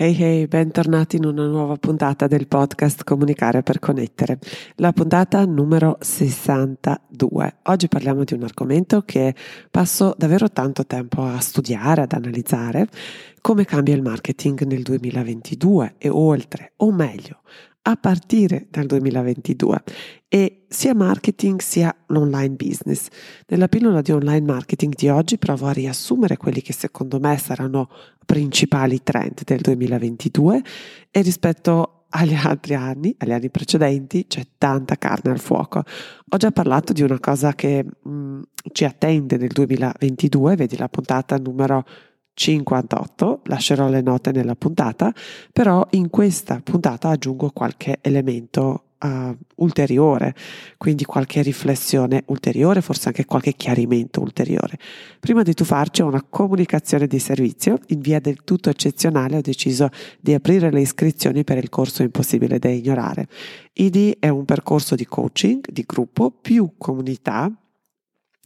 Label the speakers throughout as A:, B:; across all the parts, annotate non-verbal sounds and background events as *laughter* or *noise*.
A: Hey hey, bentornati in una nuova puntata del podcast Comunicare per connettere, la puntata numero 62. Oggi parliamo di un argomento che passo davvero tanto tempo a studiare, ad analizzare, come cambia il marketing nel 2022 e oltre, o meglio, a partire dal 2022 e sia marketing sia l'online business. Nella pillola di online marketing di oggi provo a riassumere quelli che secondo me saranno principali trend del 2022 e rispetto agli altri anni, agli anni precedenti, c'è tanta carne al fuoco. Ho già parlato di una cosa che mh, mm, ci attende nel 2022, vedi la puntata numero 58, lascerò le note nella puntata, però in questa puntata aggiungo qualche elemento uh, ulteriore, quindi qualche riflessione ulteriore, forse anche qualche chiarimento ulteriore. Prima di tuffarci a una comunicazione di servizio, in via del tutto eccezionale ho deciso di aprire le iscrizioni per il corso Impossibile da ignorare. ID è un percorso di coaching, di gruppo, più comunità,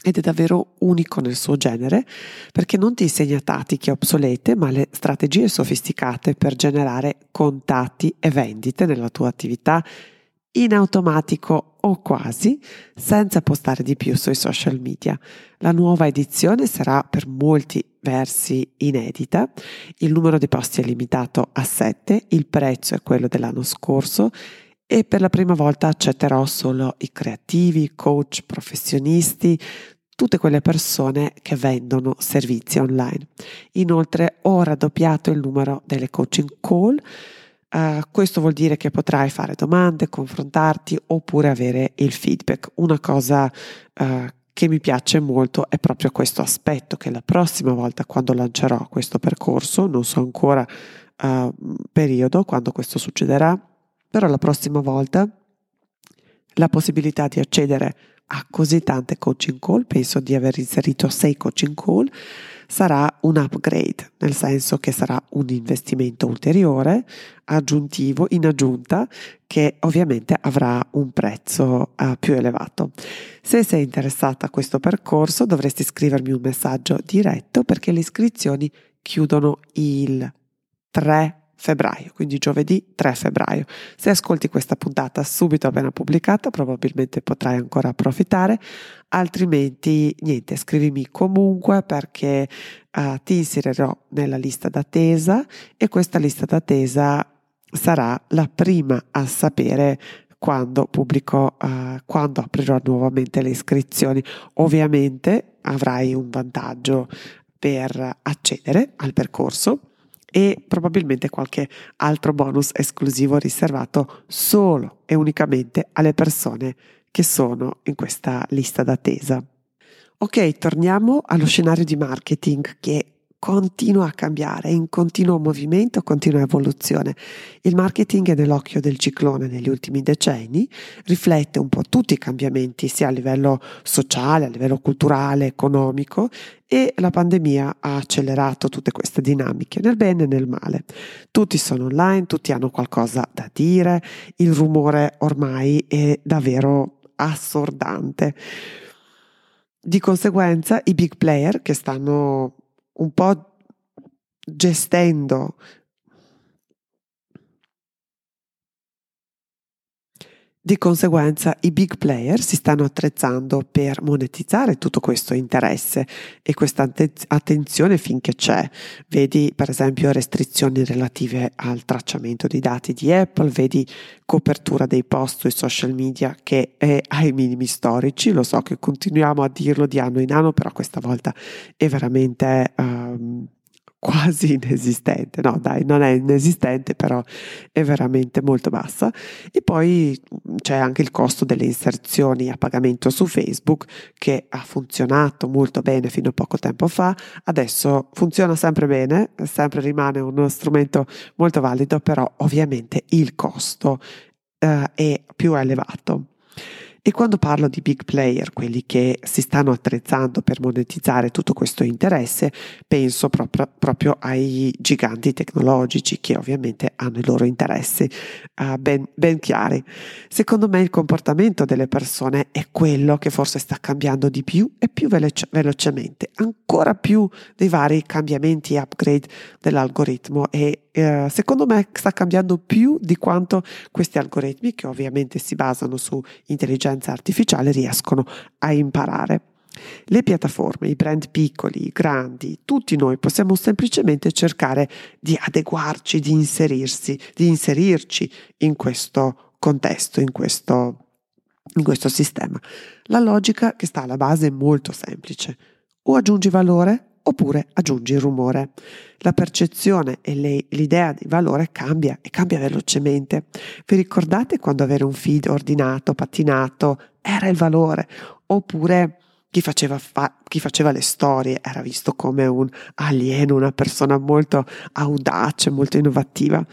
A: ed è davvero unico nel suo genere perché non ti insegna tattiche obsolete ma le strategie sofisticate per generare contatti e vendite nella tua attività in automatico o quasi senza postare di più sui social media. La nuova edizione sarà per molti versi inedita, il numero di posti è limitato a 7, il prezzo è quello dell'anno scorso e per la prima volta accetterò solo i creativi, coach, professionisti, tutte quelle persone che vendono servizi online. Inoltre ho raddoppiato il numero delle coaching call. Uh, questo vuol dire che potrai fare domande, confrontarti oppure avere il feedback. Una cosa uh, che mi piace molto è proprio questo aspetto che la prossima volta quando lancerò questo percorso, non so ancora uh, periodo quando questo succederà, però la prossima volta la possibilità di accedere a così tante coaching call, penso di aver inserito sei coaching call, sarà un upgrade, nel senso che sarà un investimento ulteriore, aggiuntivo, in aggiunta, che ovviamente avrà un prezzo uh, più elevato. Se sei interessata a questo percorso dovresti scrivermi un messaggio diretto perché le iscrizioni chiudono il 3 febbraio, quindi giovedì 3 febbraio. Se ascolti questa puntata subito appena pubblicata, probabilmente potrai ancora approfittare, altrimenti niente, scrivimi comunque perché uh, ti inserirò nella lista d'attesa e questa lista d'attesa sarà la prima a sapere quando pubblico, uh, quando aprirò nuovamente le iscrizioni. Ovviamente avrai un vantaggio per accedere al percorso e probabilmente qualche altro bonus esclusivo riservato solo e unicamente alle persone che sono in questa lista d'attesa. Ok, torniamo allo scenario di marketing che continua a cambiare, è in continuo movimento, continua evoluzione. Il marketing è nell'occhio del ciclone negli ultimi decenni, riflette un po' tutti i cambiamenti sia a livello sociale, a livello culturale, economico e la pandemia ha accelerato tutte queste dinamiche nel bene e nel male. Tutti sono online, tutti hanno qualcosa da dire, il rumore ormai è davvero assordante. Di conseguenza i big player che stanno un po' gestendo Di conseguenza i big player si stanno attrezzando per monetizzare tutto questo interesse e questa attenzione finché c'è. Vedi per esempio restrizioni relative al tracciamento dei dati di Apple, vedi copertura dei post sui social media che è ai minimi storici, lo so che continuiamo a dirlo di anno in anno, però questa volta è veramente... Um, quasi inesistente, no dai, non è inesistente, però è veramente molto bassa. E poi mm, c'è anche il costo delle inserzioni a pagamento su Facebook che ha funzionato molto bene fino a poco tempo fa, adesso funziona sempre bene, sempre rimane uno strumento molto valido, però ovviamente il costo eh, è più elevato. E quando parlo di big player, quelli che si stanno attrezzando per monetizzare tutto questo interesse, penso proprio, proprio ai giganti tecnologici che ovviamente hanno i loro interessi uh, ben, ben chiari. Secondo me il comportamento delle persone è quello che forse sta cambiando di più e più veloce, velocemente, ancora più dei vari cambiamenti e upgrade dell'algoritmo e eh, secondo me sta cambiando più di quanto questi algoritmi, che ovviamente si basano su intelligenza artificiale, riescono a imparare. Le piattaforme, i brand piccoli, grandi, tutti noi possiamo semplicemente cercare di adeguarci, di inserirsi, di inserirci in questo contesto, in questo, in questo sistema. La logica che sta alla base è molto semplice. O aggiungi valore oppure aggiungi il rumore. La percezione e le, l'idea di valore cambia e cambia velocemente. Vi ricordate quando avere un feed ordinato, pattinato, era il valore? Oppure chi faceva, fa- chi faceva le storie era visto come un alieno, una persona molto audace, molto innovativa.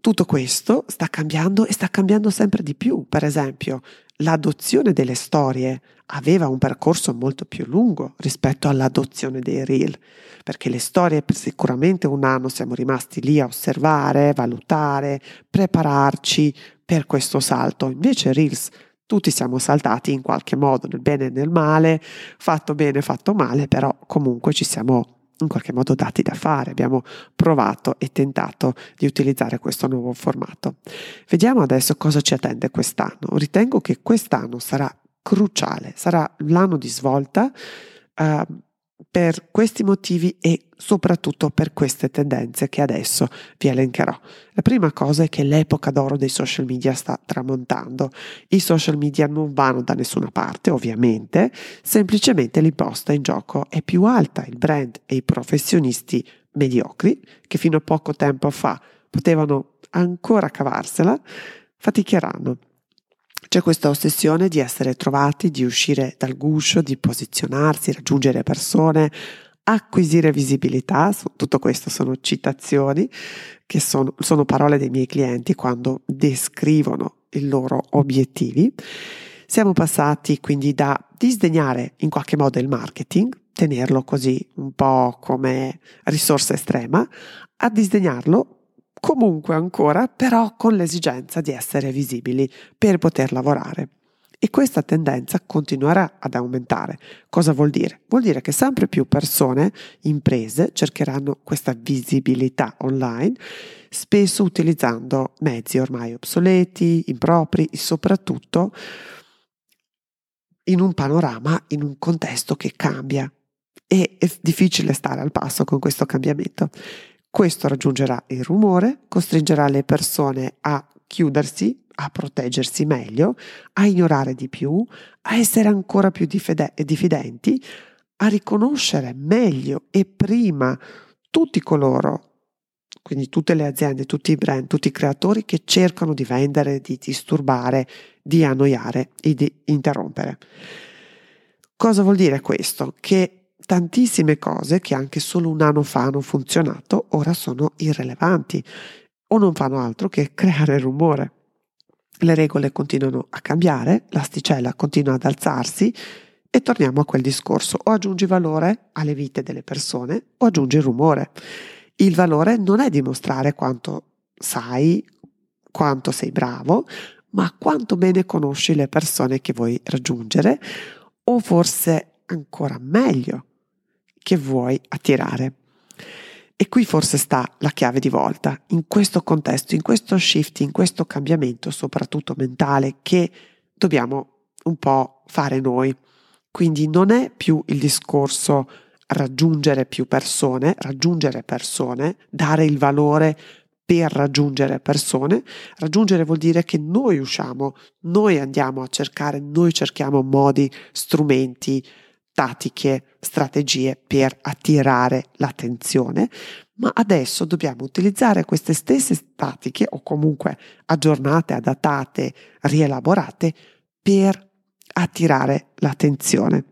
A: Tutto questo sta cambiando e sta cambiando sempre di più. Per esempio, l'adozione delle storie aveva un percorso molto più lungo rispetto all'adozione dei reel, perché le storie per sicuramente un anno siamo rimasti lì a osservare, valutare, prepararci per questo salto. Invece reels tutti siamo saltati in qualche modo, nel bene e nel male, fatto bene, fatto male, però comunque ci siamo in qualche modo dati da fare, abbiamo provato e tentato di utilizzare questo nuovo formato. Vediamo adesso cosa ci attende quest'anno. Ritengo che quest'anno sarà cruciale, sarà l'anno di svolta. Uh, per questi motivi e soprattutto per queste tendenze che adesso vi elencherò. La prima cosa è che l'epoca d'oro dei social media sta tramontando. I social media non vanno da nessuna parte, ovviamente, semplicemente l'imposta in gioco è più alta. Il brand e i professionisti mediocri, che fino a poco tempo fa potevano ancora cavarsela, faticheranno. C'è questa ossessione di essere trovati, di uscire dal guscio, di posizionarsi, raggiungere persone, acquisire visibilità. Tutto questo sono citazioni che sono, sono parole dei miei clienti quando descrivono i loro obiettivi. Siamo passati quindi da disdegnare in qualche modo il marketing, tenerlo così un po' come risorsa estrema, a disdegnarlo comunque ancora, però con l'esigenza di essere visibili per poter lavorare. E questa tendenza continuerà ad aumentare. Cosa vuol dire? Vuol dire che sempre più persone, imprese, cercheranno questa visibilità online, spesso utilizzando mezzi ormai obsoleti, impropri e soprattutto in un panorama, in un contesto che cambia. E è difficile stare al passo con questo cambiamento. Questo raggiungerà il rumore, costringerà le persone a chiudersi, a proteggersi meglio, a ignorare di più, a essere ancora più diffide- diffidenti, a riconoscere meglio e prima tutti coloro, quindi tutte le aziende, tutti i brand, tutti i creatori che cercano di vendere, di disturbare, di annoiare e di interrompere. Cosa vuol dire questo? Che tantissime cose che anche solo un anno fa hanno funzionato ora sono irrilevanti o non fanno altro che creare rumore. Le regole continuano a cambiare, l'asticella continua ad alzarsi e torniamo a quel discorso. O aggiungi valore alle vite delle persone o aggiungi rumore. Il valore non è dimostrare quanto sai, quanto sei bravo, ma quanto bene conosci le persone che vuoi raggiungere o forse ancora meglio che vuoi attirare. E qui forse sta la chiave di volta, in questo contesto, in questo shift, in questo cambiamento, soprattutto mentale, che dobbiamo un po' fare noi. Quindi non è più il discorso raggiungere più persone, raggiungere persone, dare il valore per raggiungere persone. Raggiungere vuol dire che noi usciamo, noi andiamo a cercare, noi cerchiamo modi, strumenti, tattiche, strategie per attirare l'attenzione, ma adesso dobbiamo utilizzare queste stesse tattiche o comunque aggiornate, adattate, rielaborate per attirare l'attenzione.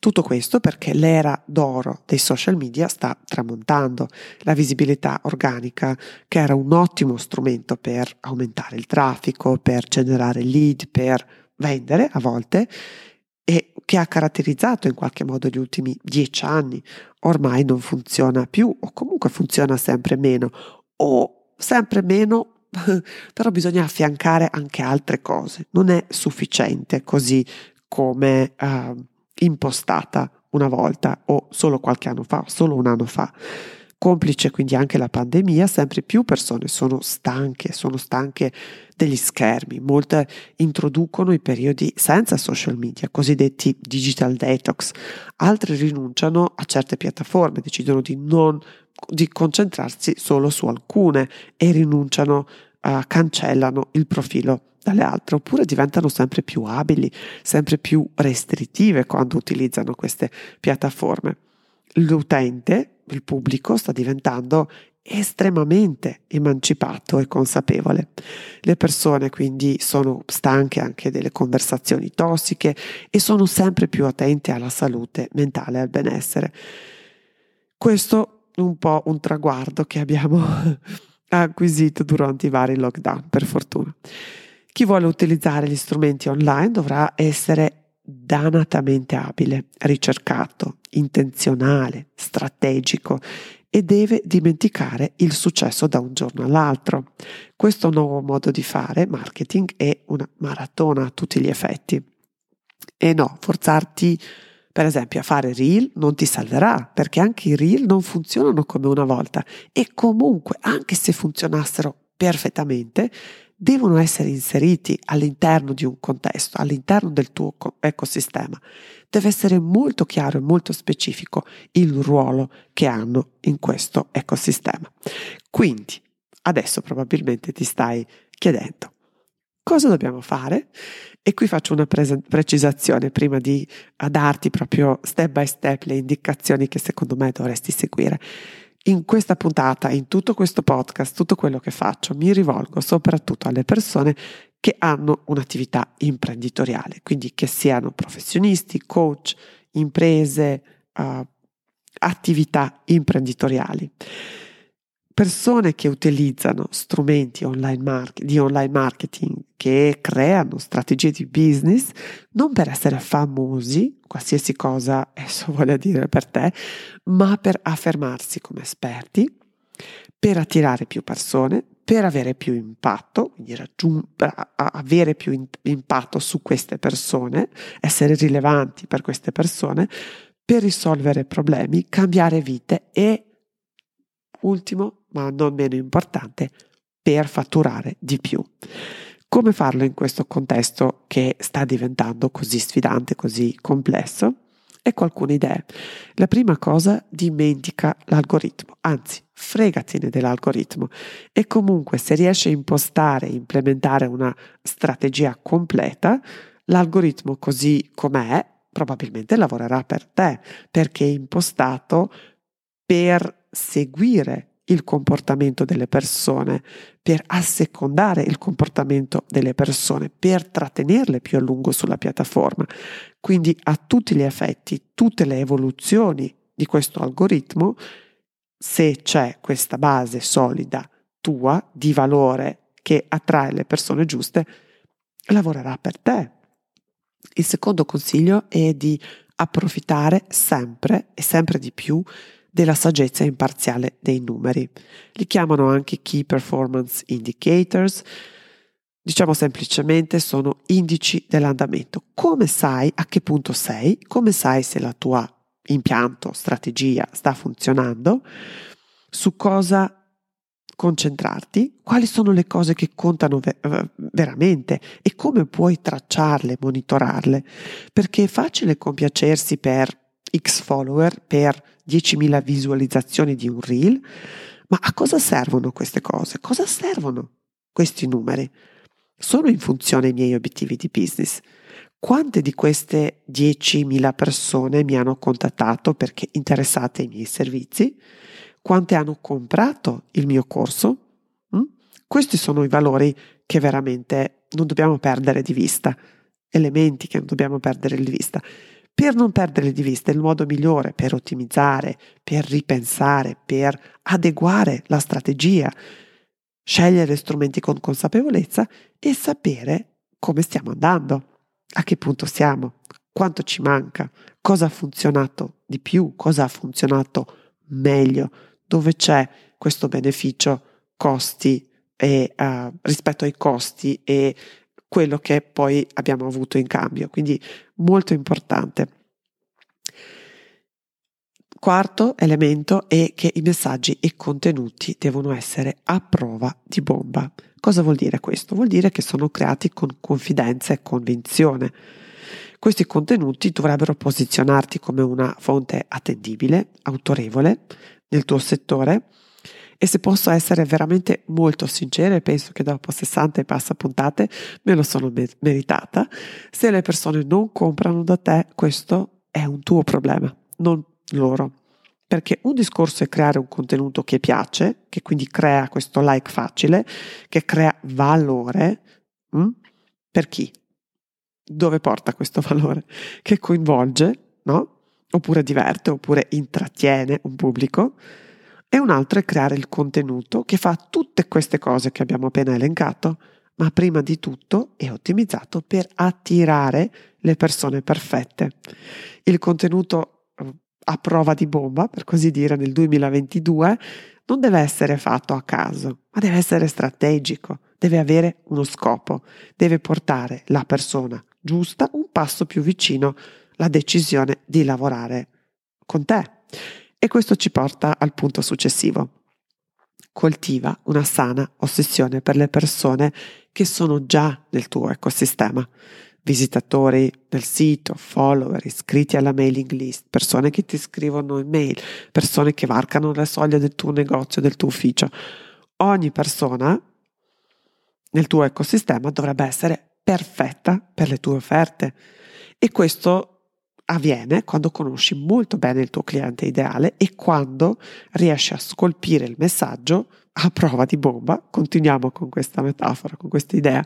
A: Tutto questo perché l'era d'oro dei social media sta tramontando. La visibilità organica, che era un ottimo strumento per aumentare il traffico, per generare lead, per vendere a volte, e che ha caratterizzato in qualche modo gli ultimi dieci anni, ormai non funziona più o comunque funziona sempre meno o sempre meno, *laughs* però bisogna affiancare anche altre cose. Non è sufficiente così come uh, impostata una volta o solo qualche anno fa, solo un anno fa. Complice quindi anche la pandemia, sempre più persone sono stanche, sono stanche degli schermi, molte introducono i periodi senza social media, cosiddetti digital detox, altre rinunciano a certe piattaforme, decidono di non di concentrarsi solo su alcune e rinunciano, uh, cancellano il profilo dalle altre, oppure diventano sempre più abili, sempre più restrittive quando utilizzano queste piattaforme. L'utente, il pubblico, sta diventando estremamente emancipato e consapevole. Le persone quindi sono stanche anche delle conversazioni tossiche e sono sempre più attente alla salute mentale e al benessere. Questo è un po' un traguardo che abbiamo *laughs* acquisito durante i vari lockdown, per fortuna. Chi vuole utilizzare gli strumenti online dovrà essere danatamente abile, ricercato, intenzionale, strategico e deve dimenticare il successo da un giorno all'altro. Questo nuovo modo di fare marketing è una maratona a tutti gli effetti. E no, forzarti per esempio a fare reel non ti salverà perché anche i reel non funzionano come una volta e comunque anche se funzionassero perfettamente devono essere inseriti all'interno di un contesto, all'interno del tuo ecosistema. Deve essere molto chiaro e molto specifico il ruolo che hanno in questo ecosistema. Quindi, adesso probabilmente ti stai chiedendo cosa dobbiamo fare? E qui faccio una pre- precisazione prima di darti proprio step by step le indicazioni che secondo me dovresti seguire in questa puntata, in tutto questo podcast, tutto quello che faccio, mi rivolgo soprattutto alle persone che hanno un'attività imprenditoriale, quindi che siano professionisti, coach, imprese, uh, attività imprenditoriali persone che utilizzano strumenti online market, di online marketing, che creano strategie di business, non per essere famosi, qualsiasi cosa esso *laughs* voglia dire per te, ma per affermarsi come esperti, per attirare più persone, per avere più impatto, quindi raggiung- avere più in- impatto su queste persone, essere rilevanti per queste persone, per risolvere problemi, cambiare vite e ultimo, ma non meno importante, per fatturare di più. Come farlo in questo contesto che sta diventando così sfidante, così complesso? Ecco alcune idee. La prima cosa, dimentica l'algoritmo, anzi, fregatene dell'algoritmo e comunque se riesci a impostare e implementare una strategia completa, l'algoritmo così com'è probabilmente lavorerà per te perché è impostato per seguire il comportamento delle persone, per assecondare il comportamento delle persone, per trattenerle più a lungo sulla piattaforma. Quindi a tutti gli effetti, tutte le evoluzioni di questo algoritmo, se c'è questa base solida tua di valore che attrae le persone giuste, lavorerà per te. Il secondo consiglio è di approfittare sempre e sempre di più della saggezza imparziale dei numeri. Li chiamano anche Key Performance Indicators, diciamo semplicemente sono indici dell'andamento. Come sai a che punto sei? Come sai se la tua impianto, strategia sta funzionando? Su cosa concentrarti, quali sono le cose che contano ver- veramente e come puoi tracciarle, monitorarle, perché è facile compiacersi per X follower per 10.000 visualizzazioni di un reel, ma a cosa servono queste cose? Cosa servono questi numeri? Sono in funzione ai miei obiettivi di business? Quante di queste 10.000 persone mi hanno contattato perché interessate ai miei servizi? Quante hanno comprato il mio corso? Mm? Questi sono i valori che veramente non dobbiamo perdere di vista, elementi che non dobbiamo perdere di vista per non perdere di vista il modo migliore per ottimizzare, per ripensare, per adeguare la strategia, scegliere strumenti con consapevolezza e sapere come stiamo andando, a che punto siamo, quanto ci manca, cosa ha funzionato di più, cosa ha funzionato meglio, dove c'è questo beneficio costi e, uh, rispetto ai costi e quello che poi abbiamo avuto in cambio. Quindi molto importante. Quarto elemento è che i messaggi e i contenuti devono essere a prova di bomba. Cosa vuol dire questo? Vuol dire che sono creati con confidenza e convinzione. Questi contenuti dovrebbero posizionarti come una fonte attendibile, autorevole nel tuo settore e se posso essere veramente molto sincera, e penso che dopo 60 e passa puntate me lo sono meritata, se le persone non comprano da te, questo è un tuo problema, non loro. Perché un discorso è creare un contenuto che piace, che quindi crea questo like facile, che crea valore. Hm? Per chi? Dove porta questo *laughs* valore? Che coinvolge, no? Oppure diverte, oppure intrattiene un pubblico e un altro è creare il contenuto che fa tutte queste cose che abbiamo appena elencato, ma prima di tutto è ottimizzato per attirare le persone perfette. Il contenuto eh, a prova di bomba, per così dire, nel 2022 non deve essere fatto a caso, ma deve essere strategico, deve avere uno scopo, deve portare la persona giusta un passo più vicino alla decisione di lavorare con te. E questo ci porta al punto successivo. Coltiva una sana ossessione per le persone che sono già nel tuo ecosistema. Visitatori del sito, follower, iscritti alla mailing list, persone che ti scrivono email, persone che varcano le soglie del tuo negozio, del tuo ufficio. Ogni persona nel tuo ecosistema dovrebbe essere perfetta per le tue offerte. E questo avviene quando conosci molto bene il tuo cliente ideale e quando riesci a scolpire il messaggio a prova di bomba, continuiamo con questa metafora, con questa idea,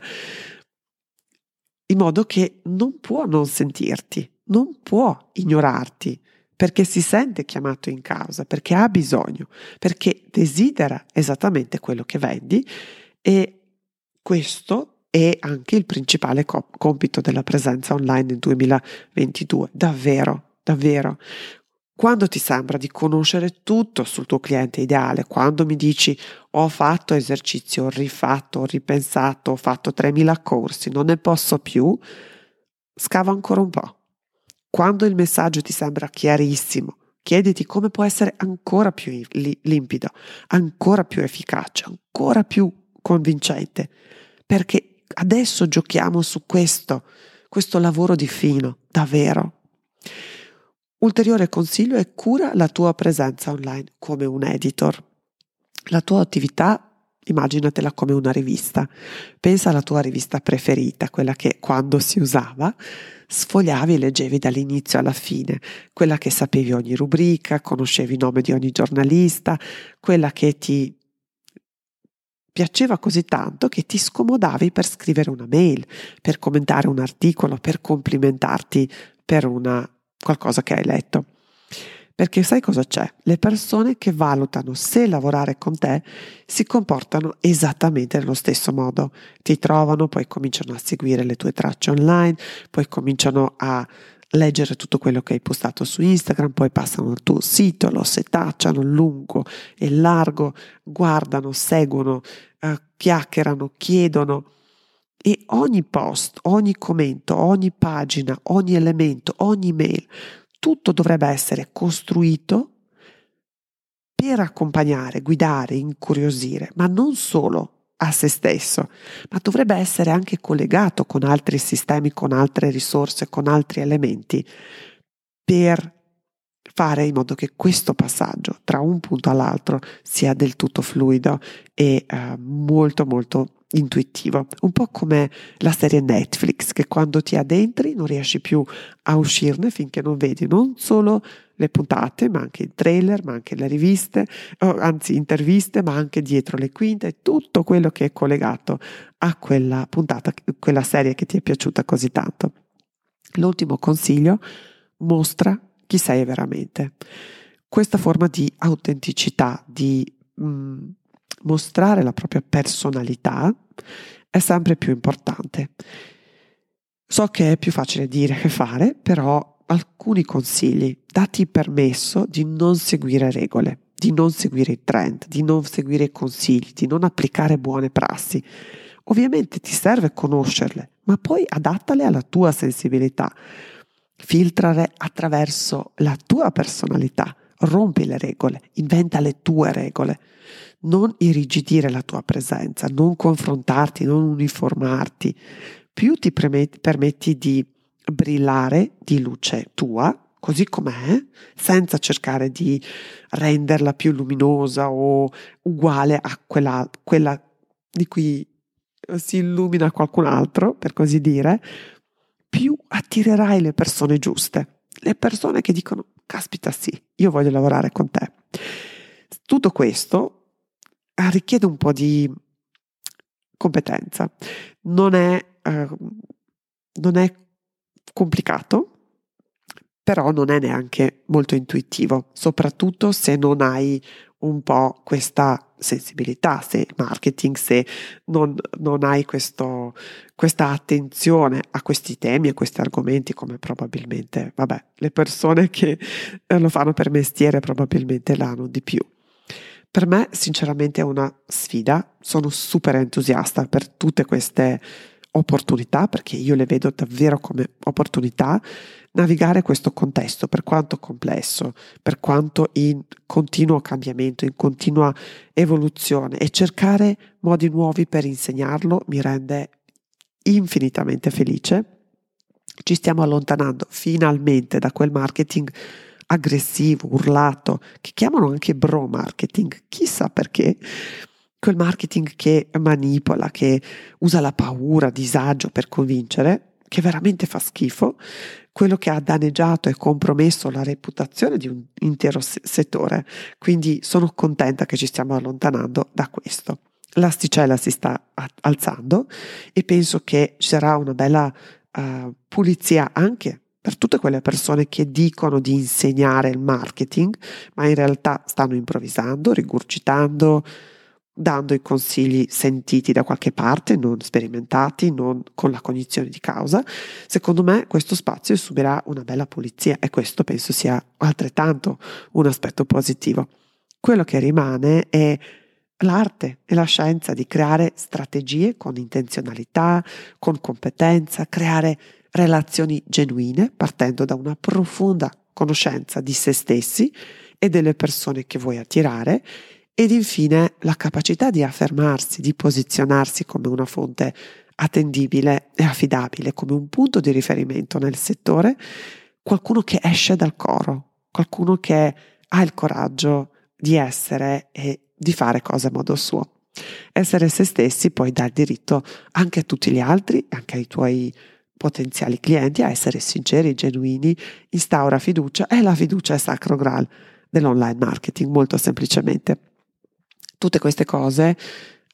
A: in modo che non può non sentirti, non può ignorarti, perché si sente chiamato in causa, perché ha bisogno, perché desidera esattamente quello che vendi e questo è anche il principale co- compito della presenza online nel 2022. Davvero, davvero. Quando ti sembra di conoscere tutto sul tuo cliente ideale, quando mi dici ho fatto esercizio, ho rifatto, ho ripensato, ho fatto 3000 corsi, non ne posso più, scava ancora un po'. Quando il messaggio ti sembra chiarissimo, chiediti come può essere ancora più limpido, ancora più efficace, ancora più convincente, perché adesso giochiamo su questo, questo lavoro di fino, davvero. Ulteriore consiglio è cura la tua presenza online come un editor. La tua attività immaginatela come una rivista. Pensa alla tua rivista preferita, quella che quando si usava sfogliavi e leggevi dall'inizio alla fine, quella che sapevi ogni rubrica, conoscevi il nome di ogni giornalista, quella che ti piaceva così tanto che ti scomodavi per scrivere una mail, per commentare un articolo, per complimentarti per una, qualcosa che hai letto. Perché sai cosa c'è? Le persone che valutano se lavorare con te si comportano esattamente nello stesso modo. Ti trovano, poi cominciano a seguire le tue tracce online, poi cominciano a leggere tutto quello che hai postato su Instagram, poi passano al tuo sito, lo setacciano lungo e largo, guardano, seguono, eh, chiacchierano, chiedono. E ogni post, ogni commento, ogni pagina, ogni elemento, ogni mail, tutto dovrebbe essere costruito per accompagnare, guidare, incuriosire, ma non solo a se stesso, ma dovrebbe essere anche collegato con altri sistemi, con altre risorse, con altri elementi per fare in modo che questo passaggio tra un punto all'altro sia del tutto fluido e eh, molto molto intuitivo, un po' come la serie Netflix che quando ti addentri non riesci più a uscirne finché non vedi non solo le puntate, ma anche il trailer, ma anche le riviste, anzi interviste, ma anche dietro le quinte, tutto quello che è collegato a quella puntata, quella serie che ti è piaciuta così tanto. L'ultimo consiglio, mostra chi sei veramente. Questa forma di autenticità, di mh, mm, mostrare la propria personalità è sempre più importante. So che è più facile dire che fare, però alcuni consigli. Dati il permesso di non seguire regole, di non seguire i trend, di non seguire i consigli, di non applicare buone prassi. Ovviamente ti serve conoscerle, ma poi adattale alla tua sensibilità. Filtrare attraverso la tua personalità. Rompi le regole, inventa le tue regole. Non irrigidire la tua presenza, non confrontarti, non uniformarti. Più ti permetti di brillare di luce tua, così com'è, senza cercare di renderla più luminosa o uguale a quella, quella di cui si illumina qualcun altro, per così dire, più attirerai le persone giuste, le persone che dicono, caspita sì, io voglio lavorare con te. Tutto questo richiede un po' di competenza, non è, eh, non è complicato, però non è neanche molto intuitivo, soprattutto se non hai un po' questa sensibilità, se marketing, se non, non hai questo, questa attenzione a questi temi, a questi argomenti, come probabilmente, vabbè, le persone che eh, lo fanno per mestiere probabilmente l'hanno di più. Per me, sinceramente, è una sfida, sono super entusiasta per tutte queste opportunità, perché io le vedo davvero come opportunità, navigare questo contesto, per quanto complesso, per quanto in continuo cambiamento, in continua evoluzione e cercare modi nuovi per insegnarlo mi rende infinitamente felice. Ci stiamo allontanando finalmente da quel marketing aggressivo, urlato, che chiamano anche bro marketing, chissà perché, quel marketing che manipola, che usa la paura, disagio per convincere, che veramente fa schifo, quello che ha danneggiato e compromesso la reputazione di un intero settore. Quindi sono contenta che ci stiamo allontanando da questo. L'asticella si sta alzando e penso che ci sarà una bella uh, pulizia anche per tutte quelle persone che dicono di insegnare il marketing, ma in realtà stanno improvvisando, rigurgitando, dando i consigli sentiti da qualche parte, non sperimentati, non con la cognizione di causa, secondo me questo spazio subirà una bella pulizia e questo penso sia altrettanto un aspetto positivo. Quello che rimane è l'arte e la scienza di creare strategie con intenzionalità, con competenza, creare relazioni genuine partendo da una profonda conoscenza di se stessi e delle persone che vuoi attirare ed infine la capacità di affermarsi, di posizionarsi come una fonte attendibile e affidabile, come un punto di riferimento nel settore, qualcuno che esce dal coro, qualcuno che ha il coraggio di essere e di fare cose a modo suo. Essere se stessi poi dà il diritto anche a tutti gli altri, anche ai tuoi potenziali clienti, a essere sinceri, genuini, instaura fiducia e la fiducia è sacro graal dell'online marketing, molto semplicemente tutte queste cose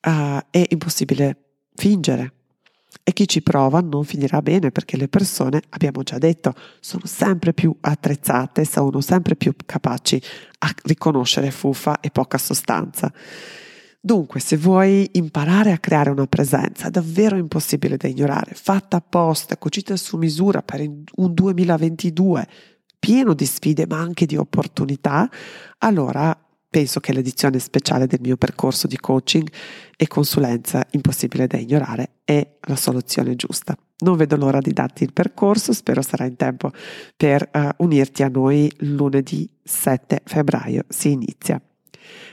A: uh, è impossibile fingere. E chi ci prova non finirà bene perché le persone, abbiamo già detto, sono sempre più attrezzate, sono sempre più capaci a riconoscere fuffa e poca sostanza. Dunque, se vuoi imparare a creare una presenza davvero impossibile da ignorare, fatta apposta, cucita su misura per un 2022 pieno di sfide ma anche di opportunità, allora penso che l'edizione speciale del mio percorso di coaching e consulenza impossibile da ignorare è la soluzione giusta. Non vedo l'ora di darti il percorso, spero sarà in tempo per uh, unirti a noi lunedì 7 febbraio. Si inizia.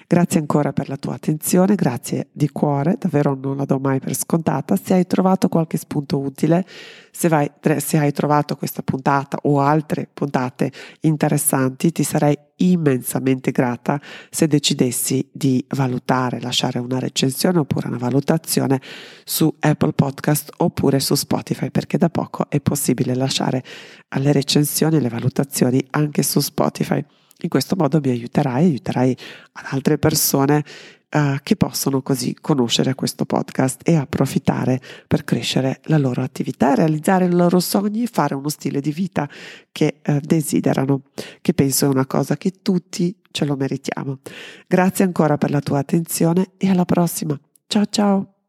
A: Grazie ancora per la tua attenzione, grazie di cuore, davvero non la do mai per scontata. Se hai trovato qualche spunto utile, se, vai, se hai trovato questa puntata o altre puntate interessanti, ti sarei immensamente grata se decidessi di valutare, lasciare una recensione oppure una valutazione su Apple Podcast oppure su Spotify, perché da poco è possibile lasciare le recensioni e le valutazioni anche su Spotify. In questo modo mi aiuterai, aiuterai ad altre persone uh, che possono così conoscere questo podcast e approfittare per crescere la loro attività, realizzare i loro sogni fare uno stile di vita che uh, desiderano, che penso è una cosa che tutti ce lo meritiamo. Grazie ancora per la tua attenzione e alla prossima. Ciao ciao!